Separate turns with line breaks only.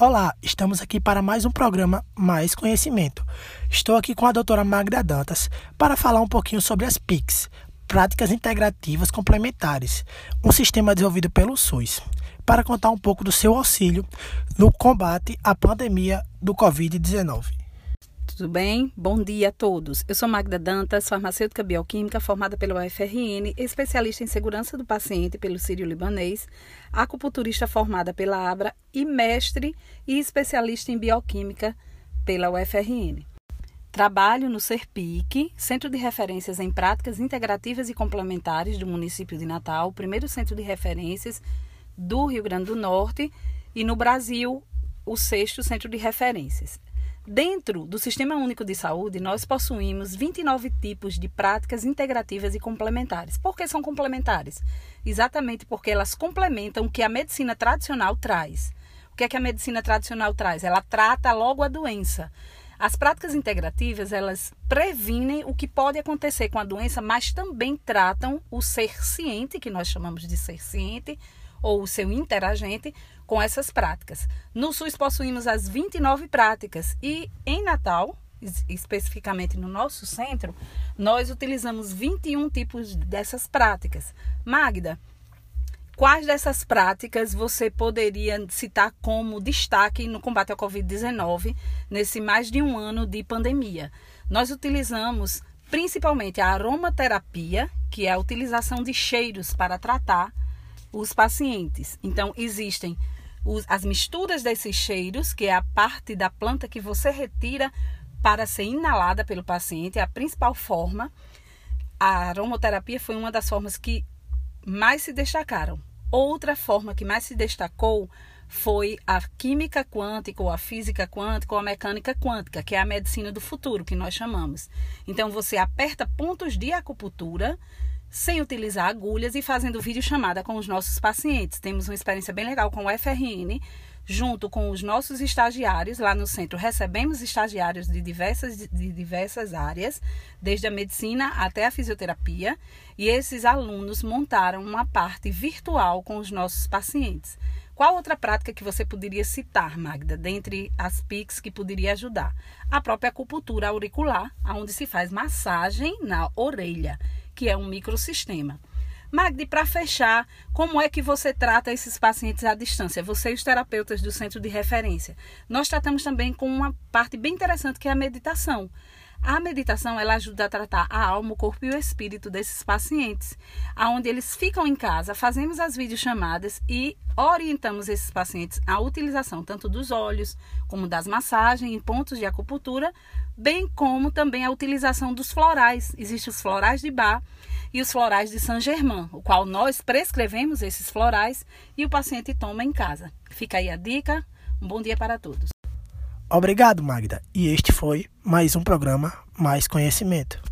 Olá, estamos aqui para mais um programa Mais Conhecimento. Estou aqui com a doutora Magda Dantas para falar um pouquinho sobre as PICs, Práticas Integrativas Complementares, um sistema desenvolvido pelo SUS, para contar um pouco do seu auxílio no combate à pandemia do Covid-19.
Tudo bem? Bom dia a todos. Eu sou Magda Dantas, farmacêutica bioquímica formada pelo UFRN, especialista em segurança do paciente pelo Sírio-Libanês, acupunturista formada pela ABRA e mestre e especialista em bioquímica pela UFRN. Trabalho no CERPIC, Centro de Referências em Práticas Integrativas e Complementares do município de Natal, primeiro centro de referências do Rio Grande do Norte e no Brasil, o sexto centro de referências. Dentro do Sistema Único de Saúde, nós possuímos 29 tipos de práticas integrativas e complementares. Por que são complementares? Exatamente porque elas complementam o que a medicina tradicional traz. O que é que a medicina tradicional traz? Ela trata logo a doença. As práticas integrativas, elas previnem o que pode acontecer com a doença, mas também tratam o ser ciente, que nós chamamos de ser ciente, ou o seu interagente com essas práticas. No SUS possuímos as 29 práticas e em Natal, especificamente no nosso centro, nós utilizamos 21 tipos dessas práticas. Magda, quais dessas práticas você poderia citar como destaque no combate ao Covid-19 nesse mais de um ano de pandemia? Nós utilizamos principalmente a aromaterapia, que é a utilização de cheiros para tratar os pacientes. Então, existem os, as misturas desses cheiros, que é a parte da planta que você retira para ser inalada pelo paciente, é a principal forma. A aromoterapia foi uma das formas que mais se destacaram. Outra forma que mais se destacou foi a química quântica, ou a física quântica, ou a mecânica quântica, que é a medicina do futuro, que nós chamamos. Então, você aperta pontos de acupuntura sem utilizar agulhas e fazendo videochamada com os nossos pacientes. Temos uma experiência bem legal com o FRN, junto com os nossos estagiários lá no centro. Recebemos estagiários de diversas, de diversas áreas, desde a medicina até a fisioterapia, e esses alunos montaram uma parte virtual com os nossos pacientes. Qual outra prática que você poderia citar, Magda, dentre as PICs que poderia ajudar? A própria acupuntura auricular, onde se faz massagem na orelha que é um microsistema. Magdi, para fechar, como é que você trata esses pacientes à distância? Você e os terapeutas do centro de referência. Nós tratamos também com uma parte bem interessante que é a meditação. A meditação ela ajuda a tratar a alma, o corpo e o espírito desses pacientes, aonde eles ficam em casa, fazemos as videochamadas e orientamos esses pacientes à utilização tanto dos olhos como das massagens em pontos de acupuntura, bem como também a utilização dos florais. Existem os florais de Bar e os florais de Saint-Germain, o qual nós prescrevemos esses florais e o paciente toma em casa. Fica aí a dica. Um bom dia para todos.
Obrigado, Magda. E este foi mais um programa Mais Conhecimento.